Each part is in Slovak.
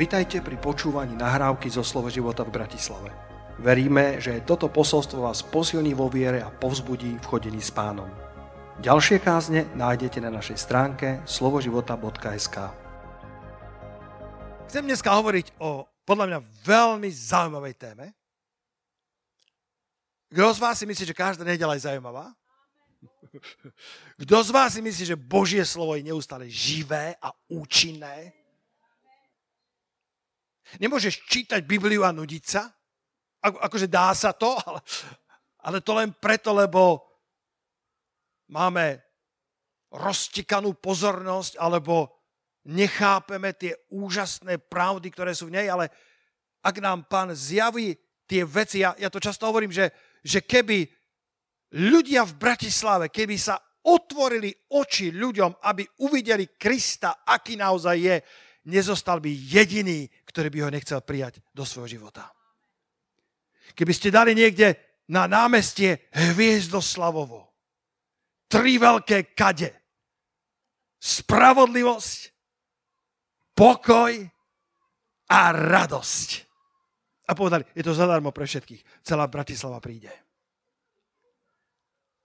Vitajte pri počúvaní nahrávky zo Slovo života v Bratislave. Veríme, že toto posolstvo vás posilní vo viere a povzbudí v chodení s pánom. Ďalšie kázne nájdete na našej stránke slovoživota.sk Chcem dneska hovoriť o podľa mňa veľmi zaujímavej téme. Kto z vás si myslí, že každá nedela je zaujímavá? Kto z vás si myslí, že Božie slovo je neustále živé a účinné? Nemôžeš čítať Bibliu a nudiť sa? Ako, akože dá sa to, ale, ale to len preto, lebo máme roztikanú pozornosť, alebo nechápeme tie úžasné pravdy, ktoré sú v nej, ale ak nám pán zjaví tie veci, ja, ja to často hovorím, že, že keby ľudia v Bratislave, keby sa otvorili oči ľuďom, aby uvideli Krista, aký naozaj je, nezostal by jediný, ktorý by ho nechcel prijať do svojho života. Keby ste dali niekde na námestie Hviezdoslavovo, tri veľké kade, spravodlivosť, pokoj a radosť. A povedali, je to zadarmo pre všetkých. Celá Bratislava príde.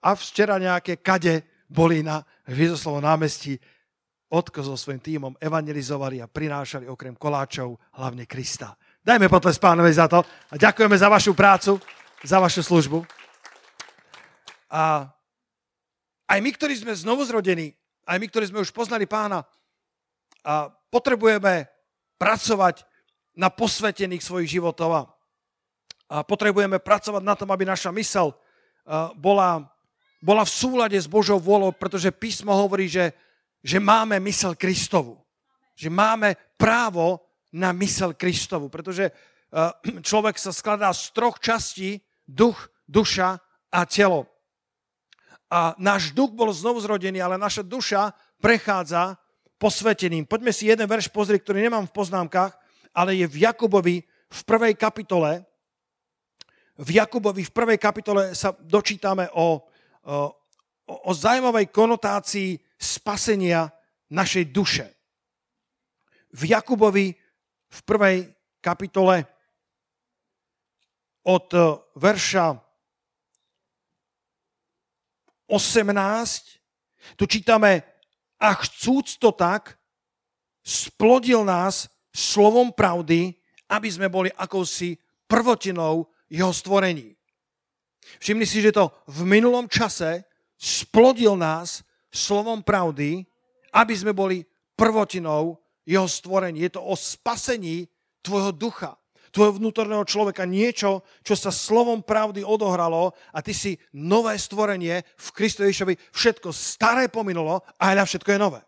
A včera nejaké kade boli na Hviezdoslovo námestí Otko so svojím tímom evangelizovali a prinášali okrem koláčov hlavne Krista. Dajme potles pánovi za to a ďakujeme za vašu prácu, za vašu službu. A aj my, ktorí sme znovu zrodení, aj my, ktorí sme už poznali pána, a potrebujeme pracovať na posvetených svojich životov a potrebujeme pracovať na tom, aby naša mysel bola, bola v súlade s Božou vôľou, pretože písmo hovorí, že že máme mysel Kristovu. Že máme právo na mysel Kristovu, pretože eh, človek sa skladá z troch častí, duch, duša a telo. A náš duch bol znovu zrodený, ale naša duša prechádza posveteným. Poďme si jeden verš pozrieť, ktorý nemám v poznámkach, ale je v Jakubovi v prvej kapitole. V Jakubovi v prvej kapitole sa dočítame o, o, o zaujímavej konotácii spasenia našej duše. V Jakubovi v prvej kapitole od e, verša 18 tu čítame a chcúc to tak, splodil nás slovom pravdy, aby sme boli akousi prvotinou jeho stvorení. Všimni si, že to v minulom čase splodil nás slovom pravdy, aby sme boli prvotinou jeho stvorení. Je to o spasení tvojho ducha, tvojho vnútorného človeka. Niečo, čo sa slovom pravdy odohralo a ty si nové stvorenie v Kristu Ježišovi. Všetko staré pominulo a na všetko je nové.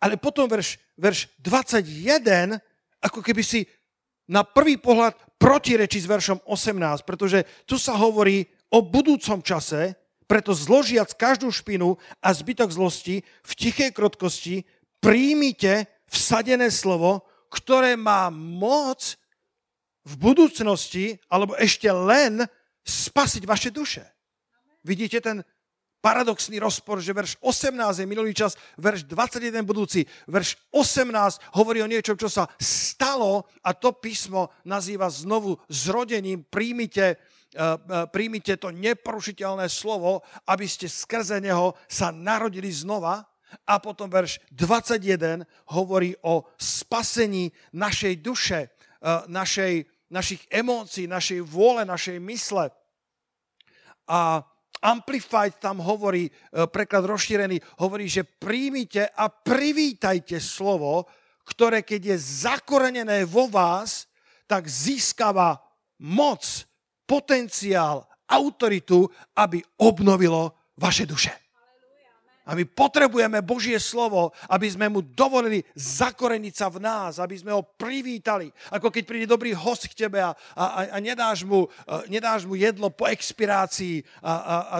Ale potom verš, verš 21, ako keby si na prvý pohľad protirečí s veršom 18, pretože tu sa hovorí o budúcom čase, preto zložiac každú špinu a zbytok zlosti v tichej krotkosti príjmite vsadené slovo, ktoré má moc v budúcnosti, alebo ešte len spasiť vaše duše. Vidíte ten paradoxný rozpor, že verš 18 je minulý čas, verš 21 budúci, verš 18 hovorí o niečom, čo sa stalo a to písmo nazýva znovu zrodením. Príjmite príjmite to neporušiteľné slovo, aby ste skrze neho sa narodili znova. A potom verš 21 hovorí o spasení našej duše, eh, našej, našich emócií, našej vôle, našej mysle. A Amplified tam hovorí, preklad rozšírený, hovorí, že príjmite a privítajte slovo, ktoré keď je zakorenené vo vás, tak získava moc potenciál, autoritu, aby obnovilo vaše duše. A my potrebujeme Božie slovo, aby sme mu dovolili zakoreniť sa v nás, aby sme ho privítali. Ako keď príde dobrý host k tebe a, a, a nedáš, mu, a nedáš mu jedlo po expirácii a, a, a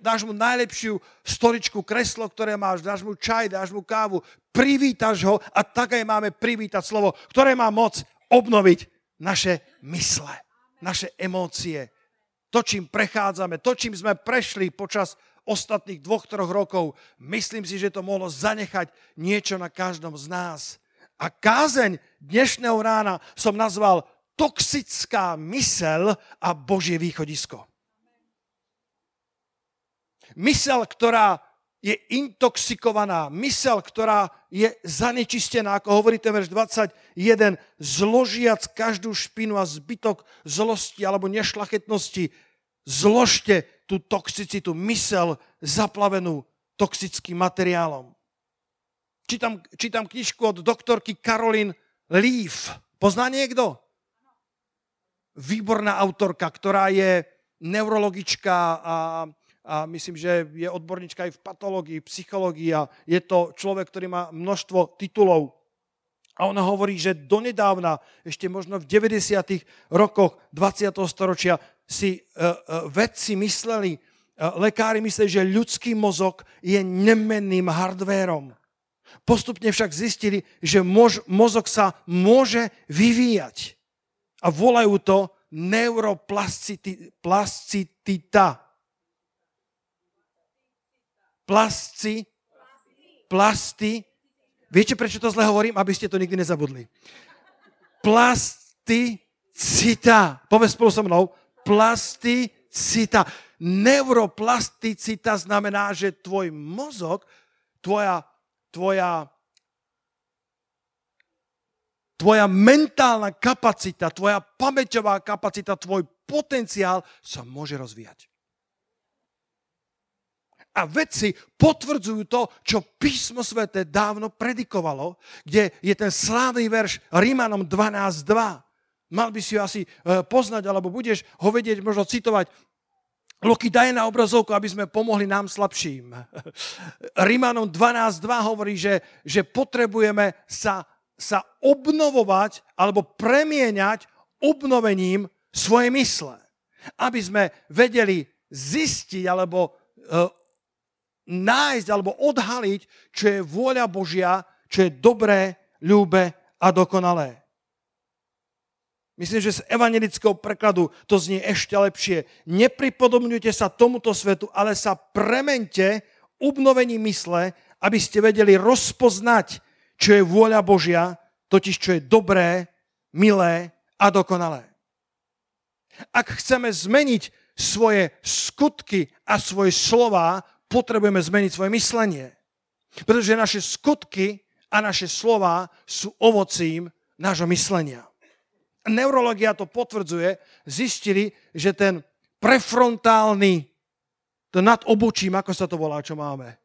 dáš mu najlepšiu stoličku, kreslo, ktoré máš, dáš mu čaj, dáš mu kávu, privítaš ho a tak aj máme privítať slovo, ktoré má moc obnoviť naše mysle naše emócie, to, čím prechádzame, to, čím sme prešli počas ostatných dvoch, troch rokov, myslím si, že to mohlo zanechať niečo na každom z nás. A kázeň dnešného rána som nazval toxická mysel a Božie východisko. Mysel, ktorá je intoxikovaná, mysel, ktorá je zanečistená, ako hovorí ten verš 21, zložiac každú špinu a zbytok zlosti alebo nešlachetnosti, zložte tú toxicitu, mysel zaplavenú toxickým materiálom. Čítam, čítam knižku od doktorky Caroline Leaf. Pozná niekto? Výborná autorka, ktorá je neurologička a, a myslím, že je odborníčka aj v patológii, psychológii a je to človek, ktorý má množstvo titulov. A ona hovorí, že donedávna, ešte možno v 90. rokoch 20. storočia, si uh, uh, vedci mysleli, uh, lekári mysleli, že ľudský mozog je nemenným hardvérom. Postupne však zistili, že mozog sa môže vyvíjať. A volajú to neuroplasticita. Plasci, plasty. Viete, prečo to zle hovorím? Aby ste to nikdy nezabudli. Plasticita. Povedz spolu so mnou. Plasticita. Neuroplasticita znamená, že tvoj mozog, tvoja tvoja, tvoja mentálna kapacita, tvoja pamäťová kapacita, tvoj potenciál sa môže rozvíjať. A vedci potvrdzujú to, čo písmo svete dávno predikovalo, kde je ten slávny verš Rímanom 12.2. Mal by si ho asi eh, poznať, alebo budeš ho vedieť možno citovať Loki, daj na obrazovku, aby sme pomohli nám slabším. Rímanom 12.2 hovorí, že, že potrebujeme sa, sa obnovovať alebo premieňať obnovením svojej mysle. Aby sme vedeli zistiť alebo uh, nájsť alebo odhaliť, čo je vôľa Božia, čo je dobré, ľúbe a dokonalé. Myslím, že z evangelického prekladu to znie ešte lepšie. Nepripodobňujte sa tomuto svetu, ale sa premente obnovení mysle, aby ste vedeli rozpoznať, čo je vôľa Božia, totiž čo je dobré, milé a dokonalé. Ak chceme zmeniť svoje skutky a svoje slova, potrebujeme zmeniť svoje myslenie. Pretože naše skutky a naše slova sú ovocím nášho myslenia. Neurologia to potvrdzuje, zistili, že ten prefrontálny, to nad obočím, ako sa to volá, čo máme,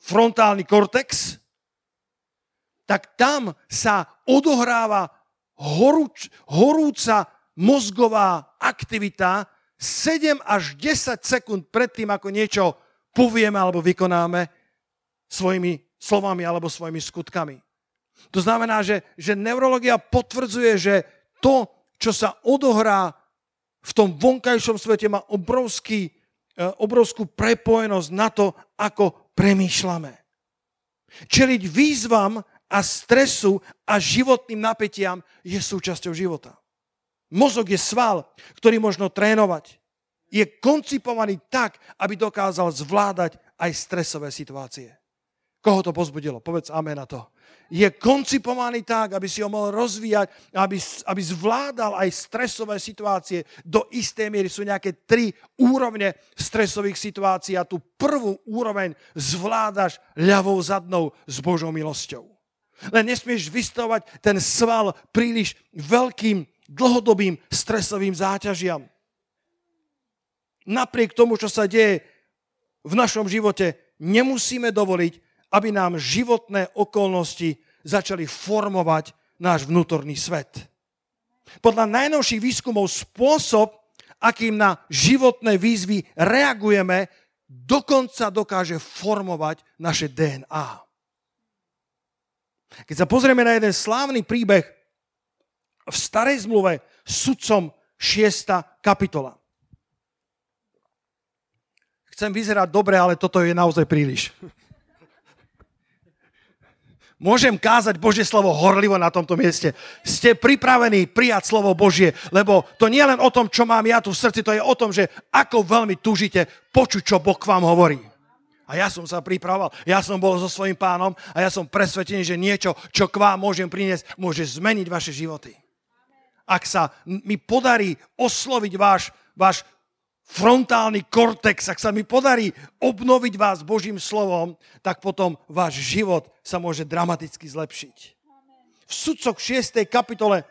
frontálny kortex, tak tam sa odohráva horúč, horúca mozgová aktivita 7 až 10 sekúnd predtým, ako niečo povieme alebo vykonáme svojimi slovami alebo svojimi skutkami. To znamená, že, že neurologia potvrdzuje, že to, čo sa odohrá v tom vonkajšom svete, má obrovský, e, obrovskú prepojenosť na to, ako premýšľame. Čeliť výzvam a stresu a životným napätiam je súčasťou života. Mozog je sval, ktorý možno trénovať. Je koncipovaný tak, aby dokázal zvládať aj stresové situácie. Koho to pozbudilo? Povedz amen na to je koncipovaný tak, aby si ho mohol rozvíjať, aby, aby zvládal aj stresové situácie. Do istej miery sú nejaké tri úrovne stresových situácií a tú prvú úroveň zvládaš ľavou zadnou s Božou milosťou. Len nesmieš vystavovať ten sval príliš veľkým, dlhodobým stresovým záťažiam. Napriek tomu, čo sa deje v našom živote, nemusíme dovoliť, aby nám životné okolnosti začali formovať náš vnútorný svet. Podľa najnovších výskumov spôsob, akým na životné výzvy reagujeme, dokonca dokáže formovať naše DNA. Keď sa pozrieme na jeden slávny príbeh v starej zmluve sudcom 6. kapitola. Chcem vyzerať dobre, ale toto je naozaj príliš. Môžem kázať Božie slovo horlivo na tomto mieste. Ste pripravení prijať slovo Božie, lebo to nie je len o tom, čo mám ja tu v srdci, to je o tom, že ako veľmi túžite počuť, čo Boh k vám hovorí. A ja som sa pripravoval, ja som bol so svojím pánom a ja som presvedčený, že niečo, čo k vám môžem priniesť, môže zmeniť vaše životy. Ak sa mi podarí osloviť váš, váš frontálny kortex, ak sa mi podarí obnoviť vás Božím slovom, tak potom váš život sa môže dramaticky zlepšiť. V sudcoch 6. kapitole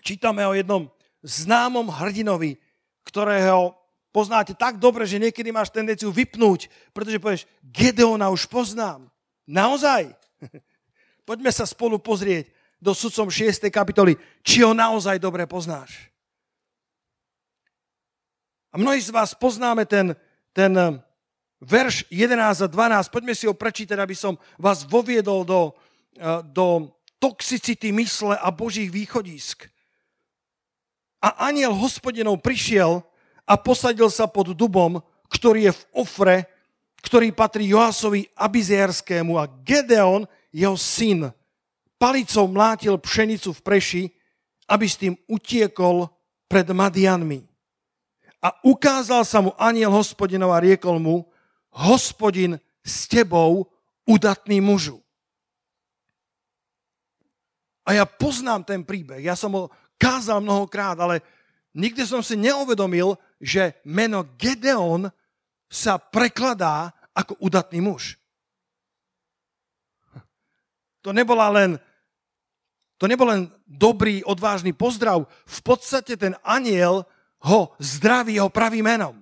čítame o jednom známom hrdinovi, ktorého poznáte tak dobre, že niekedy máš tendenciu vypnúť, pretože povieš, Gedeona už poznám. Naozaj? Poďme sa spolu pozrieť do sudcom 6. kapitoly, či ho naozaj dobre poznáš. Mnohí z vás poznáme ten, ten eh, verš 11 a 12. Poďme si ho prečítať, aby som vás voviedol do, eh, do toxicity mysle a božích východisk. A aniel hospodinov prišiel a posadil sa pod dubom, ktorý je v Ofre, ktorý patrí Joasovi Abizierskému a Gedeon, jeho syn, palicou mlátil pšenicu v preši, aby s tým utiekol pred Madianmi. A ukázal sa mu aniel hospodinov a riekol mu, hospodin s tebou, udatný mužu. A ja poznám ten príbeh, ja som ho kázal mnohokrát, ale nikdy som si neuvedomil, že meno Gedeon sa prekladá ako udatný muž. To nebola len to nebol len dobrý, odvážny pozdrav. V podstate ten aniel ho zdraví jeho pravým menom.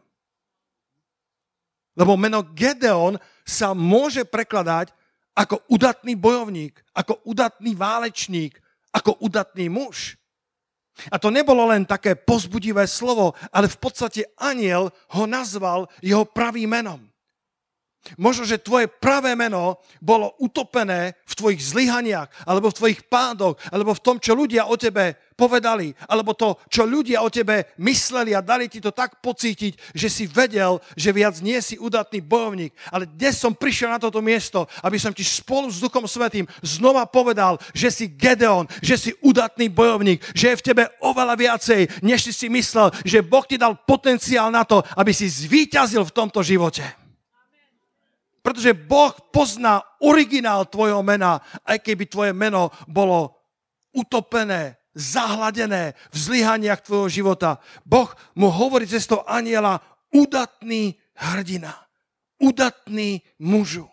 Lebo meno Gedeon sa môže prekladať ako udatný bojovník, ako udatný válečník, ako udatný muž. A to nebolo len také pozbudivé slovo, ale v podstate aniel ho nazval jeho pravým menom. Možno, že tvoje pravé meno bolo utopené v tvojich zlyhaniach, alebo v tvojich pádoch, alebo v tom, čo ľudia o tebe povedali, alebo to, čo ľudia o tebe mysleli a dali ti to tak pocítiť, že si vedel, že viac nie si udatný bojovník. Ale dnes som prišiel na toto miesto, aby som ti spolu s Duchom Svetým znova povedal, že si Gedeon, že si udatný bojovník, že je v tebe oveľa viacej, než si si myslel, že Boh ti dal potenciál na to, aby si zvíťazil v tomto živote. Pretože Boh pozná originál tvojho mena, aj keby tvoje meno bolo utopené, zahladené v zlyhaniach tvojho života. Boh mu hovorí cez to aniela udatný hrdina, udatný mužu.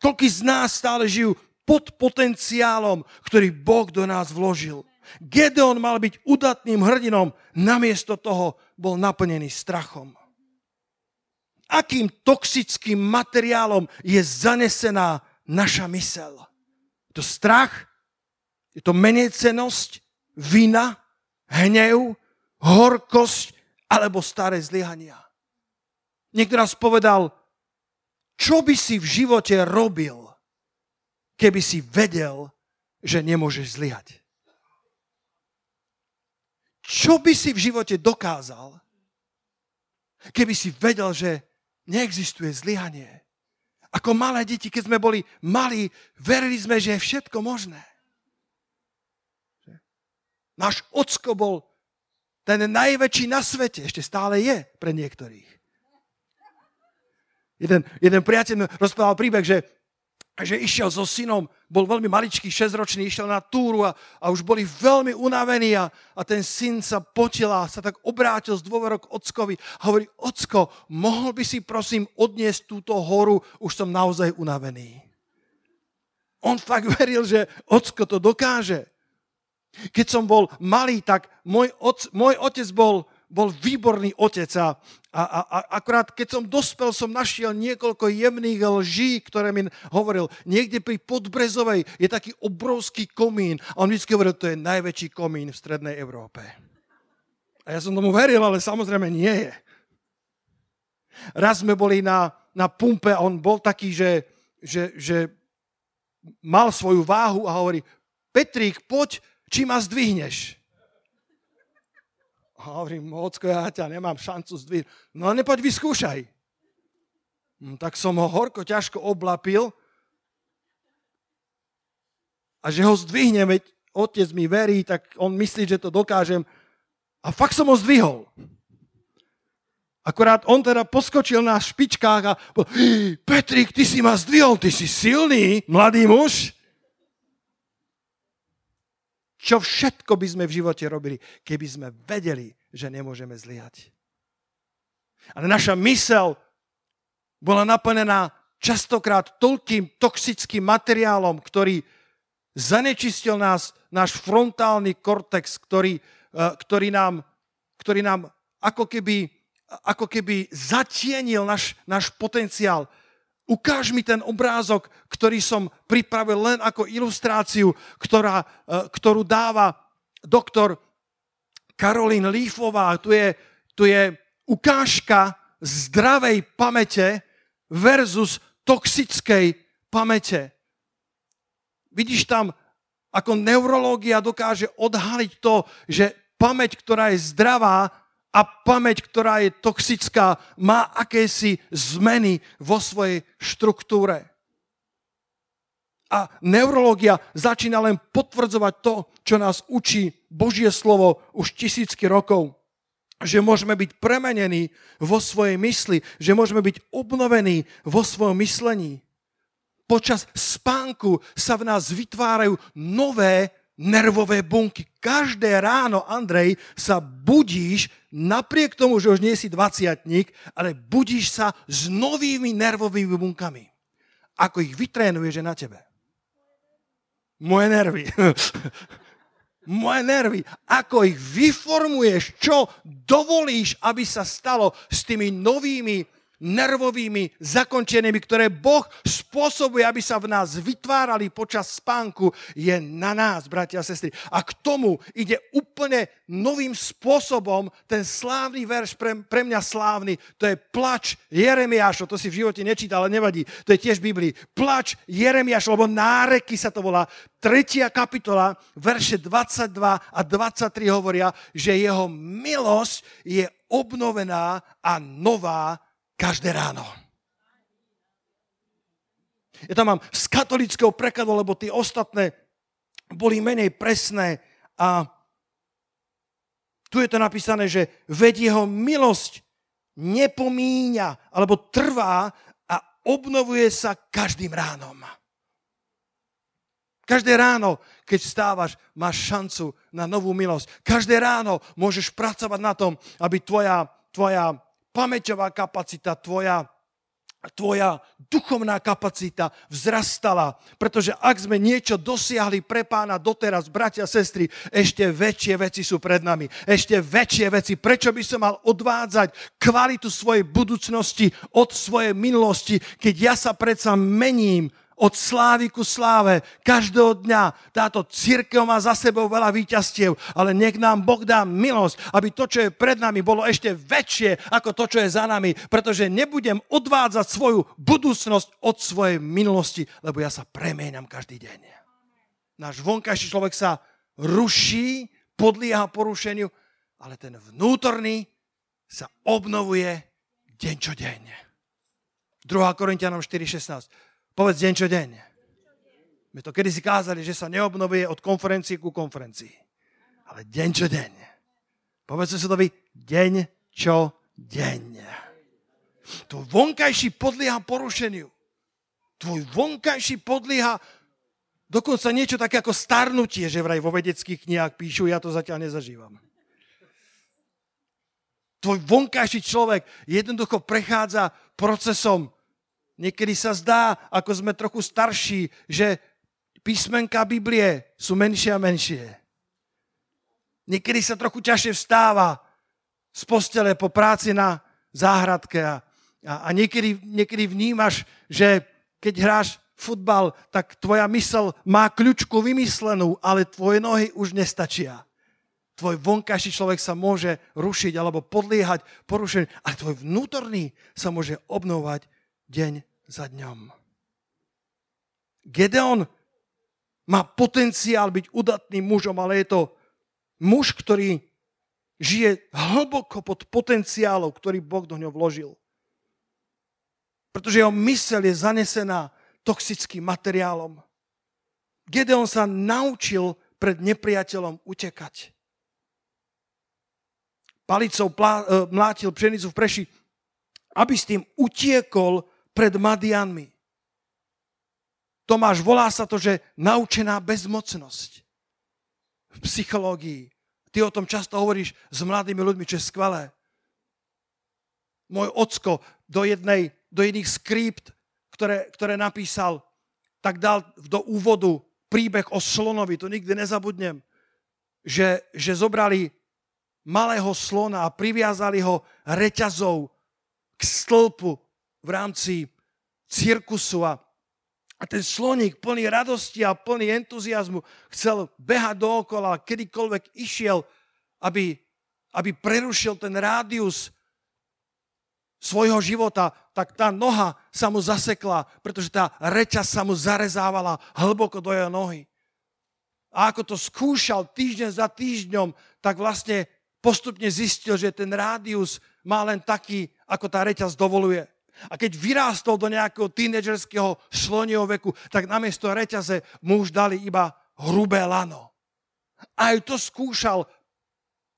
Koľký z nás stále žijú pod potenciálom, ktorý Boh do nás vložil. Gedeon mal byť udatným hrdinom, namiesto toho bol naplnený strachom akým toxickým materiálom je zanesená naša mysel. Je to strach, je to menecenosť, vina, hnev, horkosť alebo staré zlyhania. Niekto raz povedal, čo by si v živote robil, keby si vedel, že nemôžeš zlyhať. Čo by si v živote dokázal, keby si vedel, že neexistuje zlyhanie. Ako malé deti, keď sme boli malí, verili sme, že je všetko možné. Náš ocko bol ten najväčší na svete, ešte stále je pre niektorých. Jeden, jeden priateľ rozprával príbeh, že že išiel so synom, bol veľmi maličký, 6-ročný, išiel na túru a, a už boli veľmi unavení a, a ten syn sa potil a sa tak obrátil z dôverok ockovi a hovorí, ocko, mohol by si prosím odniesť túto horu, už som naozaj unavený. On fakt veril, že ocko to dokáže. Keď som bol malý, tak môj, oc, môj otec bol bol výborný otec a, a, a akorát keď som dospel, som našiel niekoľko jemných lží, ktoré mi hovoril. Niekde pri Podbrezovej je taký obrovský komín a on vždy hovoril, to je najväčší komín v strednej Európe. A ja som tomu veril, ale samozrejme nie je. Raz sme boli na, na pumpe a on bol taký, že, že, že mal svoju váhu a hovorí, Petrík, poď, či ma zdvihneš. A hovorím, ocko, ja ťa nemám šancu zdvihnúť. No nepoď vyskúšaj. No, tak som ho horko ťažko oblapil a že ho zdvihnem, veď otec mi verí, tak on myslí, že to dokážem. A fakt som ho zdvihol. Akorát on teda poskočil na špičkách a bol, Petrik, ty si ma zdvihol, ty si silný, mladý muž. Čo všetko by sme v živote robili, keby sme vedeli, že nemôžeme zlyhať. Ale naša mysel bola naplnená častokrát toľkým toxickým materiálom, ktorý zanečistil nás, náš frontálny kortex, ktorý, eh, ktorý, nám, ktorý nám ako keby ako keby zatienil náš, náš potenciál. Ukáž mi ten obrázok, ktorý som pripravil len ako ilustráciu, ktorá, e, ktorú dáva doktor Karolín Lífová. Tu je, tu je ukážka zdravej pamäte versus toxickej pamäte. Vidíš tam, ako neurológia dokáže odhaliť to, že pamäť, ktorá je zdravá, a pamäť, ktorá je toxická, má akési zmeny vo svojej štruktúre. A neurológia začína len potvrdzovať to, čo nás učí Božie slovo už tisícky rokov. Že môžeme byť premenení vo svojej mysli, že môžeme byť obnovení vo svojom myslení. Počas spánku sa v nás vytvárajú nové nervové bunky. Každé ráno, Andrej, sa budíš, napriek tomu, že už nie si dvaciatník, ale budíš sa s novými nervovými bunkami. Ako ich vytrénuješ na tebe. Moje nervy. Moje nervy. Ako ich vyformuješ, čo dovolíš, aby sa stalo s tými novými nervovými zakončenými, ktoré Boh spôsobuje, aby sa v nás vytvárali počas spánku, je na nás, bratia a sestry. A k tomu ide úplne novým spôsobom ten slávny verš, pre, pre mňa slávny, to je plač Jeremiášo, to si v živote nečítal, ale nevadí, to je tiež v Biblii. Plač Jeremiášo, lebo náreky sa to volá. Tretia kapitola, verše 22 a 23 hovoria, že jeho milosť je obnovená a nová každé ráno. Ja tam mám z katolického prekladu, lebo tie ostatné boli menej presné a tu je to napísané, že veď jeho milosť nepomíňa alebo trvá a obnovuje sa každým ránom. Každé ráno, keď vstávaš, máš šancu na novú milosť. Každé ráno môžeš pracovať na tom, aby tvoja, tvoja pamäťová kapacita, tvoja, tvoja duchovná kapacita vzrastala. Pretože ak sme niečo dosiahli pre pána doteraz, bratia sestry, ešte väčšie veci sú pred nami. Ešte väčšie veci. Prečo by som mal odvádzať kvalitu svojej budúcnosti od svojej minulosti, keď ja sa predsa mením od slávy ku sláve. Každého dňa táto církev má za sebou veľa výťastiev, ale nech nám Boh dá milosť, aby to, čo je pred nami, bolo ešte väčšie ako to, čo je za nami, pretože nebudem odvádzať svoju budúcnosť od svojej minulosti, lebo ja sa premieňam každý deň. Náš vonkajší človek sa ruší, podlieha porušeniu, ale ten vnútorný sa obnovuje deň čo deň. 2. Korintianom 4.16. Povedz deň čo deň. My to kedy si kázali, že sa neobnovuje od konferencii ku konferencii. Ale deň čo deň. Povedz vy, deň čo deň. To vonkajší podlieha porušeniu. Tvoj vonkajší podlieha dokonca niečo také ako starnutie, že vraj vo vedeckých knihách píšu, ja to zatiaľ nezažívam. Tvoj vonkajší človek jednoducho prechádza procesom Niekedy sa zdá, ako sme trochu starší, že písmenka Biblie sú menšie a menšie. Niekedy sa trochu ťažšie vstáva z postele po práci na záhradke a, a, a niekedy, niekedy vnímaš, že keď hráš futbal, tak tvoja mysl má kľúčku vymyslenú, ale tvoje nohy už nestačia. Tvoj vonkajší človek sa môže rušiť alebo podliehať porušeniu, ale tvoj vnútorný sa môže obnovať deň za dňom. Gedeon má potenciál byť udatným mužom, ale je to muž, ktorý žije hlboko pod potenciálom, ktorý Boh do ňoho vložil. Pretože jeho mysel je zanesená toxickým materiálom. Gedeon sa naučil pred nepriateľom utekať. palicou plá, e, mlátil pšenicu v preši, aby s tým utiekol pred Madianmi. Tomáš, volá sa to, že naučená bezmocnosť. V psychológii. Ty o tom často hovoríš s mladými ľuďmi, čo je skvelé. Môj ocko do, jednej, do jedných skript, ktoré, ktoré napísal, tak dal do úvodu príbeh o slonovi, to nikdy nezabudnem, že, že zobrali malého slona a priviazali ho reťazou k stĺpu v rámci cirkusu a, a ten sloník plný radosti a plný entuziasmu chcel behať dookola, kedykoľvek išiel, aby, aby prerušil ten rádius svojho života, tak tá noha sa mu zasekla, pretože tá reťaz sa mu zarezávala hlboko do jeho nohy. A ako to skúšal týždeň za týždňom, tak vlastne postupne zistil, že ten rádius má len taký, ako tá reťaz dovoluje. A keď vyrástol do nejakého tínedžerského slonieho veku, tak namiesto reťaze mu už dali iba hrubé lano. Aj to skúšal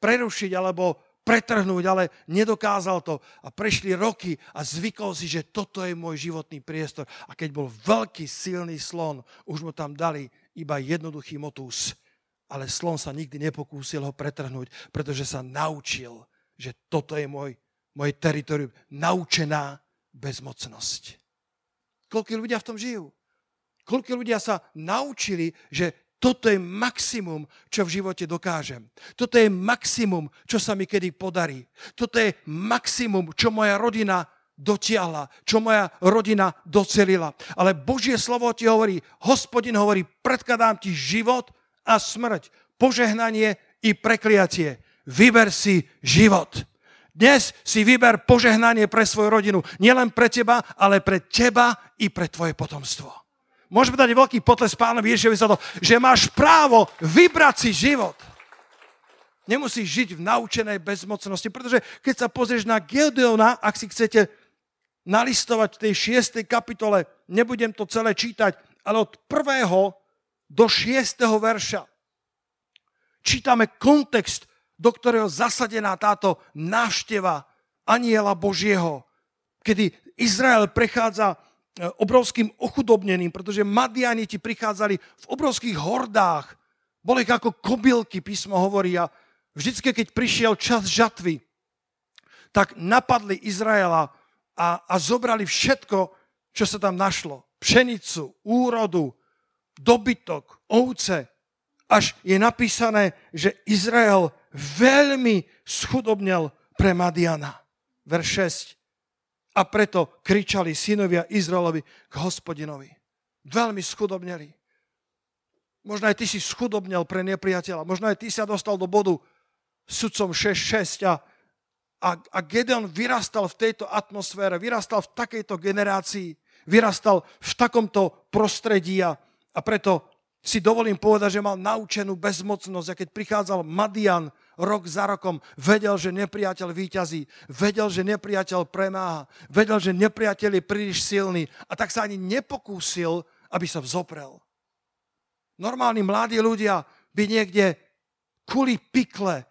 prerušiť alebo pretrhnúť, ale nedokázal to. A prešli roky a zvykol si, že toto je môj životný priestor. A keď bol veľký, silný slon, už mu tam dali iba jednoduchý motús. Ale slon sa nikdy nepokúsil ho pretrhnúť, pretože sa naučil, že toto je môj, moje teritorium. Naučená bezmocnosť. Koľko ľudia v tom žijú? Koľko ľudia sa naučili, že toto je maximum, čo v živote dokážem. Toto je maximum, čo sa mi kedy podarí. Toto je maximum, čo moja rodina dotiahla, čo moja rodina docelila. Ale Božie slovo ti hovorí, hospodin hovorí, predkladám ti život a smrť, požehnanie i prekliatie. Vyber si život. Dnes si vyber požehnanie pre svoju rodinu. Nielen pre teba, ale pre teba i pre tvoje potomstvo. Môžeme dať veľký potles pánovi Ježišovi za to, že máš právo vybrať si život. Nemusíš žiť v naučenej bezmocnosti, pretože keď sa pozrieš na Gedeona, ak si chcete nalistovať v tej šiestej kapitole, nebudem to celé čítať, ale od prvého do šiestého verša čítame kontext, do ktorého zasadená táto návšteva aniela Božieho, kedy Izrael prechádza E, obrovským ochudobneným, pretože Madiani ti prichádzali v obrovských hordách. Boli ako kobylky, písmo hovorí. A vždycky, keď prišiel čas žatvy, tak napadli Izraela a, a zobrali všetko, čo sa tam našlo. Pšenicu, úrodu, dobytok, ovce. Až je napísané, že Izrael veľmi schudobnel pre Madiana. Verš 6 a preto kričali synovia Izraelovi k hospodinovi. Veľmi schudobneli. Možno aj ty si schudobnel pre nepriateľa. Možno aj ty sa dostal do bodu sudcom 6-6 a, a, a Gedeon vyrastal v tejto atmosfére, vyrastal v takejto generácii, vyrastal v takomto prostredí a, a preto si dovolím povedať, že mal naučenú bezmocnosť. A keď prichádzal Madian, rok za rokom, vedel, že nepriateľ výťazí, vedel, že nepriateľ premáha, vedel, že nepriateľ je príliš silný a tak sa ani nepokúsil, aby sa vzoprel. Normálni mladí ľudia by niekde kuli pikle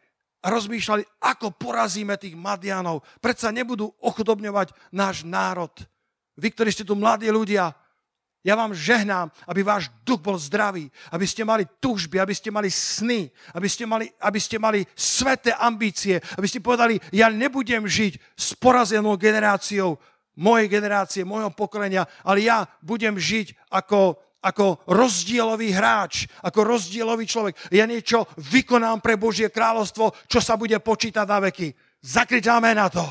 a rozmýšľali, ako porazíme tých Madianov. Predsa nebudú ochudobňovať náš národ. Vy, ktorí ste tu mladí ľudia, ja vám žehnám, aby váš duch bol zdravý, aby ste mali túžby, aby ste mali sny, aby ste mali, aby ste mali sveté ambície, aby ste povedali, ja nebudem žiť s porazenou generáciou mojej generácie, môjho pokolenia, ale ja budem žiť ako, ako rozdielový hráč, ako rozdielový človek. Ja niečo vykonám pre Božie kráľovstvo, čo sa bude počítať na veky. Zakryťáme na to.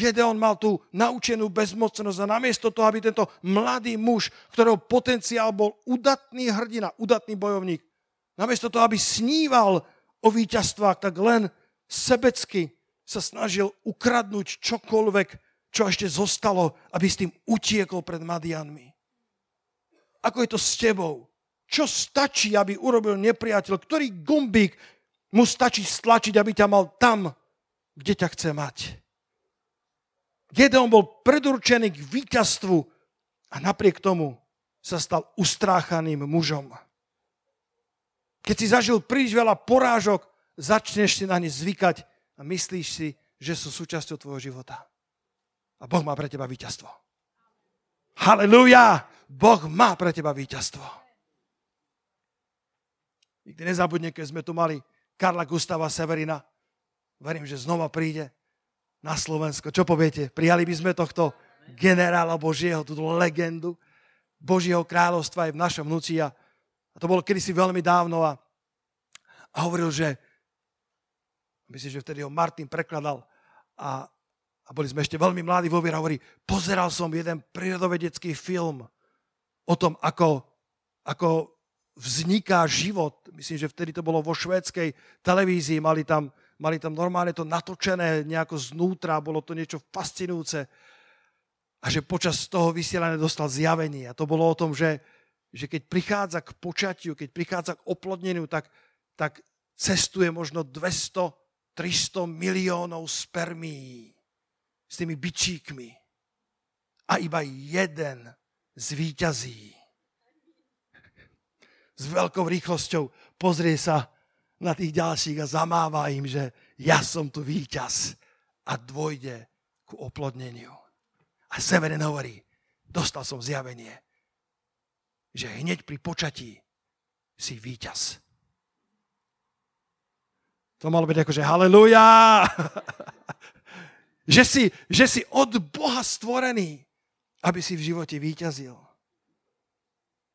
Gedeon mal tú naučenú bezmocnosť a namiesto toho, aby tento mladý muž, ktorého potenciál bol udatný hrdina, udatný bojovník, namiesto toho, aby sníval o víťazstvách, tak len sebecky sa snažil ukradnúť čokoľvek, čo ešte zostalo, aby s tým utiekol pred Madianmi. Ako je to s tebou? Čo stačí, aby urobil nepriateľ? Ktorý gumbík mu stačí stlačiť, aby ťa mal tam, kde ťa chce mať? Gedeon bol predurčený k víťazstvu a napriek tomu sa stal ustráchaným mužom. Keď si zažil príliš veľa porážok, začneš si na ne zvykať a myslíš si, že sú súčasťou tvojho života. A Boh má pre teba víťazstvo. Halelúja! Boh má pre teba víťazstvo. Nikdy nezabudne, keď sme tu mali Karla Gustava Severina. Verím, že znova príde na Slovensko. Čo poviete? Prijali by sme tohto generála Božieho, túto legendu Božieho kráľovstva aj v našom vnúci. A to bolo kedysi veľmi dávno a, a hovoril, že myslím, že vtedy ho Martin prekladal a, a boli sme ešte veľmi mladí vo viere a hovorí, pozeral som jeden prírodovedecký film o tom, ako, ako vzniká život. Myslím, že vtedy to bolo vo švédskej televízii, mali tam, mali tam normálne to natočené nejako znútra, bolo to niečo fascinujúce. A že počas toho vysielania dostal zjavenie. A to bolo o tom, že, že keď prichádza k počatiu, keď prichádza k oplodneniu, tak, tak cestuje možno 200 300 miliónov spermí s tými bičíkmi. A iba jeden zvíťazí. S veľkou rýchlosťou pozrie sa na tých ďalších a zamáva im, že ja som tu víťaz a dôjde ku oplodneniu. A Severin hovorí, dostal som zjavenie, že hneď pri počatí si víťaz. To malo byť akože haleluja. že, si, že si od Boha stvorený, aby si v živote výťazil.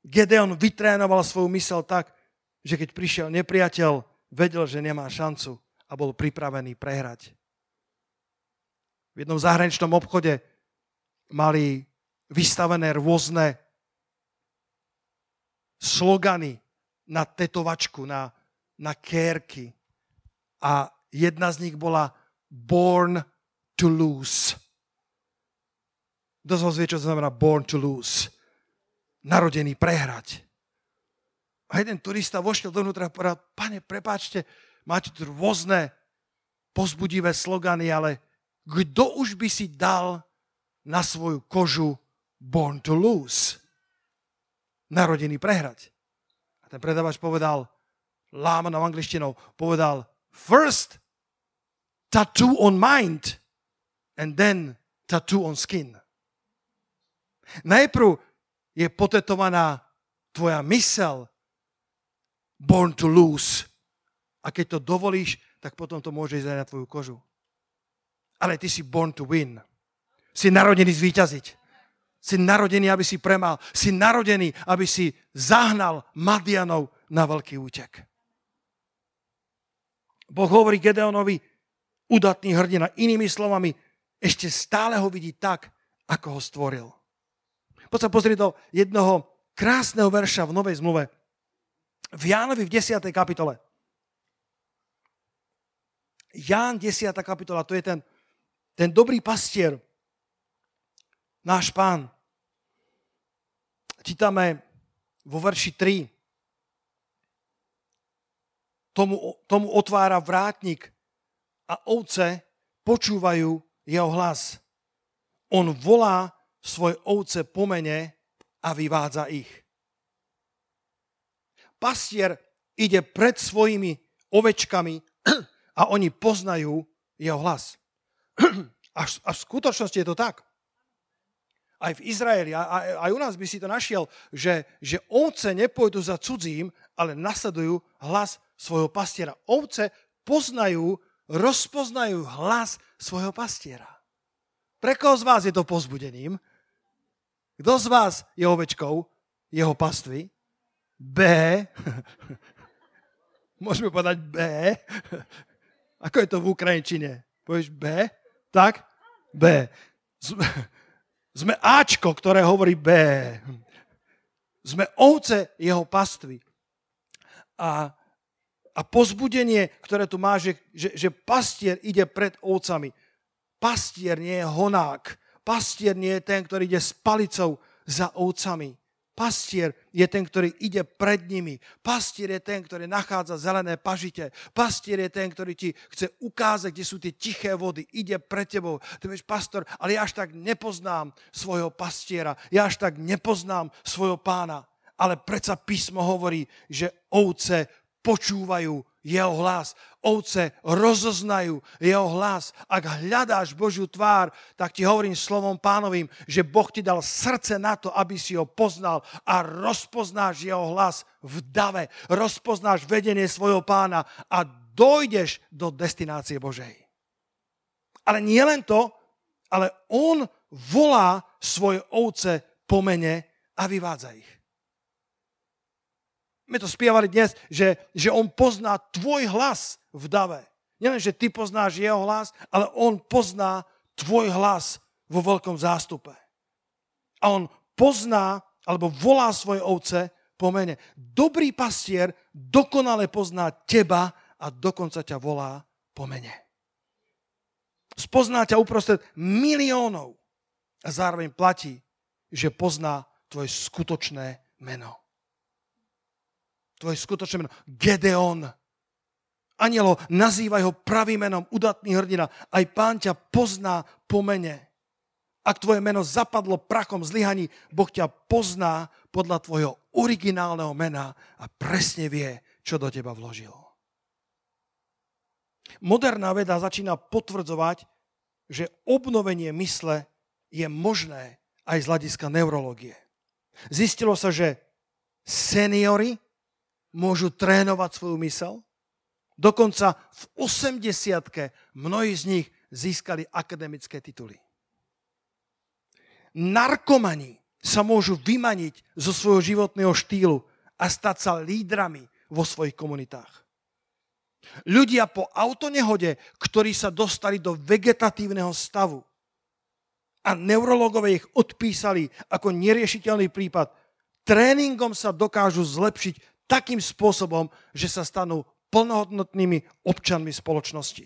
Gedeon vytrénoval svoju mysel tak, že keď prišiel nepriateľ, vedel, že nemá šancu a bol pripravený prehrať. V jednom zahraničnom obchode mali vystavené rôzne slogany na tetovačku, na, na kérky a jedna z nich bola Born to lose. Kto z vás vie, čo znamená born to lose? Narodený prehrať. A jeden turista vošiel dovnútra a povedal, pane, prepáčte, máte tu rôzne pozbudivé slogany, ale kto už by si dal na svoju kožu born to lose? Narodený prehrať. A ten predávač povedal, lámanou angličtinou, povedal, First, tattoo on mind and then tattoo on skin. Najprv je potetovaná tvoja mysel, born to lose. A keď to dovolíš, tak potom to môže ísť aj na tvoju kožu. Ale ty si born to win. Si narodený zvíťaziť. Si narodený, aby si premal. Si narodený, aby si zahnal Madianov na veľký útek. Boh hovorí Gedeonovi, udatný hrdina. Inými slovami, ešte stále ho vidí tak, ako ho stvoril. Poď sa pozrieť do jednoho krásneho verša v Novej zmluve. V Jánovi v 10. kapitole. Ján 10. kapitola, to je ten, ten dobrý pastier, náš pán. Čítame vo verši 3 tomu, tomu otvára vrátnik a ovce počúvajú jeho hlas. On volá svoj ovce po mene a vyvádza ich. Pastier ide pred svojimi ovečkami a oni poznajú jeho hlas. A v skutočnosti je to tak. Aj v Izraeli, aj u nás by si to našiel, že, že ovce nepôjdu za cudzím, ale nasledujú hlas svojho pastiera. Ovce poznajú, rozpoznajú hlas svojho pastiera. Pre koho z vás je to pozbudením? Kto z vás je ovečkou jeho pastvy? B. Môžeme povedať B. Ako je to v Ukrajinčine? Povieš B? Tak? B. Sme Ačko, ktoré hovorí B. Sme ovce jeho pastvy. A a pozbudenie, ktoré tu má, že, že, že pastier ide pred ovcami. Pastier nie je honák. Pastier nie je ten, ktorý ide s palicou za ovcami. Pastier je ten, ktorý ide pred nimi. Pastier je ten, ktorý nachádza zelené pažite. Pastier je ten, ktorý ti chce ukázať, kde sú tie tiché vody. Ide pred tebou. Ty vieš, pastor, ale ja až tak nepoznám svojho pastiera. Ja až tak nepoznám svojho pána. Ale predsa písmo hovorí, že ovce počúvajú jeho hlas. Ovce rozoznajú jeho hlas. Ak hľadáš Božiu tvár, tak ti hovorím slovom pánovým, že Boh ti dal srdce na to, aby si ho poznal a rozpoznáš jeho hlas v dave. Rozpoznáš vedenie svojho pána a dojdeš do destinácie Božej. Ale nie len to, ale on volá svoje ovce po mene a vyvádza ich my to spievali dnes, že, že on pozná tvoj hlas v dave. Nielen, že ty poznáš jeho hlas, ale on pozná tvoj hlas vo veľkom zástupe. A on pozná, alebo volá svoje ovce po mene. Dobrý pastier dokonale pozná teba a dokonca ťa volá po mene. Spozná ťa uprostred miliónov a zároveň platí, že pozná tvoje skutočné meno tvoje skutočné meno. Gedeon. Anielo, nazývaj ho pravým menom, udatný hrdina. Aj pán ťa pozná po mene. Ak tvoje meno zapadlo prachom zlyhaní, Boh ťa pozná podľa tvojho originálneho mena a presne vie, čo do teba vložil. Moderná veda začína potvrdzovať, že obnovenie mysle je možné aj z hľadiska neurológie. Zistilo sa, že seniory môžu trénovať svoju mysel. Dokonca v 80 mnohí z nich získali akademické tituly. Narkomani sa môžu vymaniť zo svojho životného štýlu a stať sa lídrami vo svojich komunitách. Ľudia po autonehode, ktorí sa dostali do vegetatívneho stavu a neurologové ich odpísali ako neriešiteľný prípad, tréningom sa dokážu zlepšiť takým spôsobom, že sa stanú plnohodnotnými občanmi spoločnosti.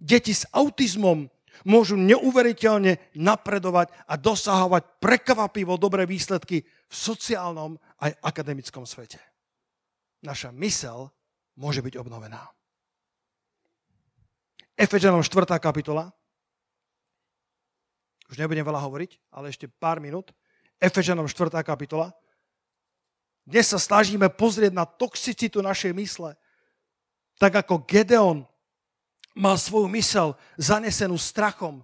Deti s autizmom môžu neuveriteľne napredovať a dosahovať prekvapivo dobré výsledky v sociálnom aj akademickom svete. Naša mysel môže byť obnovená. Efežanom 4. kapitola. Už nebudem veľa hovoriť, ale ešte pár minút. Efežanom 4. kapitola. Dnes sa snažíme pozrieť na toxicitu našej mysle. Tak ako Gedeon mal svoju mysel zanesenú strachom,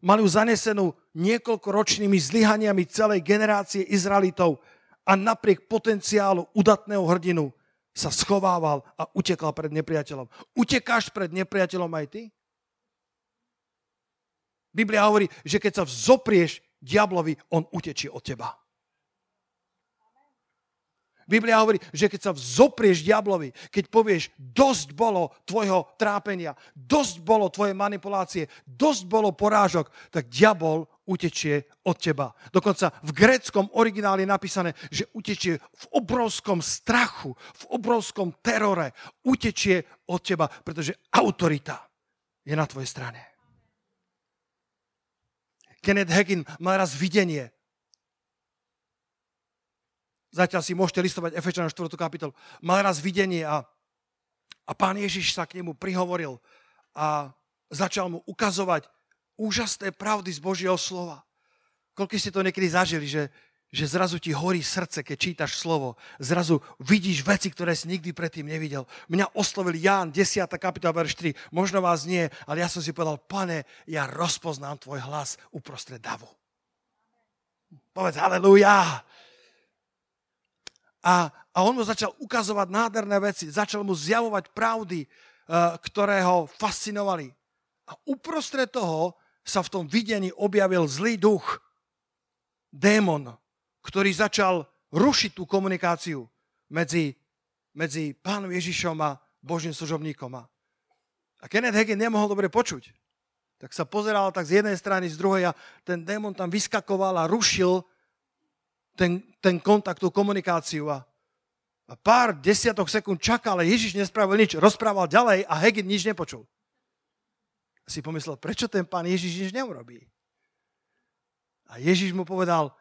mal ju zanesenú niekoľkoročnými zlyhaniami celej generácie Izraelitov a napriek potenciálu udatného hrdinu sa schovával a utekal pred nepriateľom. Utekáš pred nepriateľom aj ty? Biblia hovorí, že keď sa vzoprieš diablovi, on utečie od teba. Biblia hovorí, že keď sa vzoprieš diablovi, keď povieš, dosť bolo tvojho trápenia, dosť bolo tvoje manipulácie, dosť bolo porážok, tak diabol utečie od teba. Dokonca v gréckom origináli je napísané, že utečie v obrovskom strachu, v obrovskom terore. Utečie od teba, pretože autorita je na tvojej strane. Kenneth Hagin mal raz videnie, Zatiaľ si môžete listovať Efečanom 4. kapitolu. Mal raz videnie a, a pán Ježiš sa k nemu prihovoril a začal mu ukazovať úžasné pravdy z Božieho slova. Koľko ste to niekedy zažili, že, že zrazu ti horí srdce, keď čítaš slovo. Zrazu vidíš veci, ktoré si nikdy predtým nevidel. Mňa oslovil Ján, 10. kapitola, verš 4. Možno vás nie, ale ja som si povedal, pane, ja rozpoznám tvoj hlas uprostred davu. Povedz halleluja. A, a on mu začal ukazovať nádherné veci, začal mu zjavovať pravdy, uh, ktoré ho fascinovali. A uprostred toho sa v tom videní objavil zlý duch, démon, ktorý začal rušiť tú komunikáciu medzi, medzi pánom Ježišom a Božím služobníkom. A Kenneth Hagin nemohol dobre počuť. Tak sa pozeral tak z jednej strany, z druhej a ten démon tam vyskakoval a rušil ten, ten kontakt, tú komunikáciu a, a pár desiatok sekúnd čakal, ale Ježiš nespravil nič. Rozprával ďalej a Hegin nič nepočul. Si pomyslel, prečo ten pán Ježiš nič neurobí? A Ježiš mu povedal,